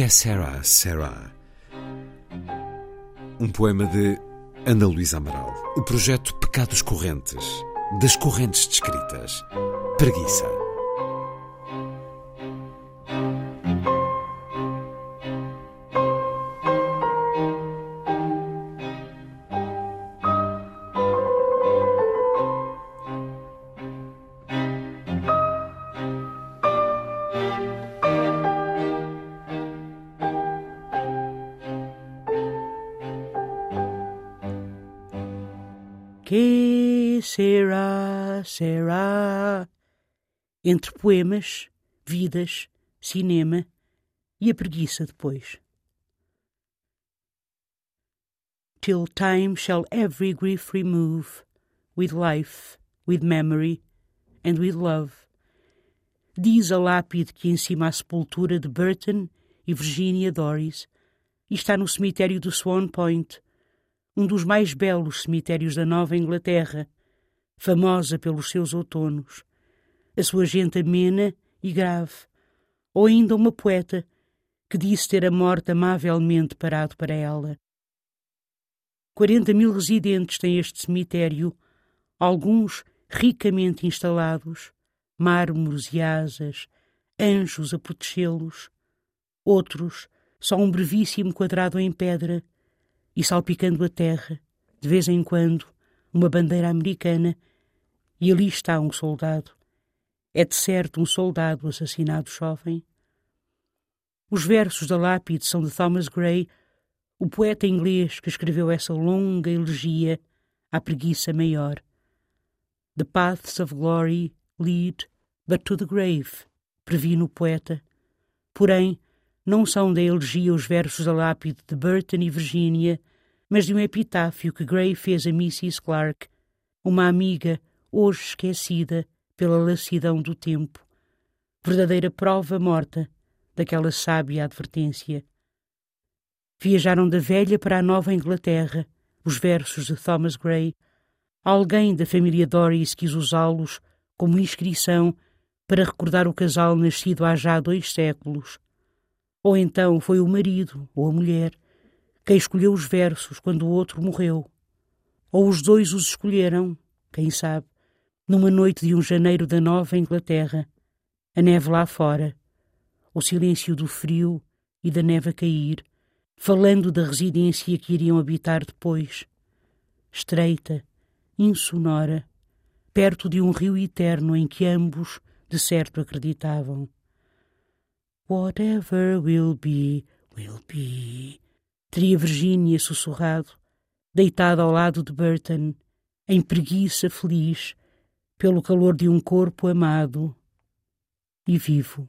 Que é Sarah, Sarah? Um poema de Ana Luísa Amaral. O projeto Pecados Correntes, das correntes descritas. Preguiça. Que será, será? Entre poemas, vidas, cinema e a preguiça depois. Till time shall every grief remove, with life, with memory, and with love. Diz a lápide que encima a sepultura de Burton e Virginia Doris e está no cemitério do Swan Point, um dos mais belos cemitérios da Nova Inglaterra, famosa pelos seus outonos, a sua gente amena e grave, ou ainda uma poeta que disse ter a morte amavelmente parado para ela. Quarenta mil residentes tem este cemitério, alguns ricamente instalados, mármores e asas, anjos a protegê-los, outros só um brevíssimo quadrado em pedra, e salpicando a terra, de vez em quando, uma bandeira americana, e ali está um soldado. É de certo um soldado assassinado jovem. Os versos da lápide são de Thomas Gray, o poeta inglês que escreveu essa longa elegia à preguiça maior. The paths of glory lead but to the grave, previno o poeta. Porém, não são da elegia os versos da lápide de Burton e Virginia, mas de um epitáfio que Gray fez a Mrs. Clark, uma amiga hoje esquecida pela lassidão do tempo, verdadeira prova morta daquela sábia advertência. Viajaram da velha para a nova Inglaterra, os versos de Thomas Gray. Alguém da família Doris quis usá-los como inscrição para recordar o casal nascido há já dois séculos ou então foi o marido ou a mulher quem escolheu os versos quando o outro morreu. Ou os dois os escolheram, quem sabe, numa noite de um janeiro da Nova Inglaterra, a neve lá fora, o silêncio do frio e da neve a cair, falando da residência que iriam habitar depois, estreita, insonora, perto de um rio eterno em que ambos, de certo, acreditavam. Whatever will be, will be. Teria Virginia sussurrado, deitada ao lado de Burton, em preguiça feliz, pelo calor de um corpo amado e vivo.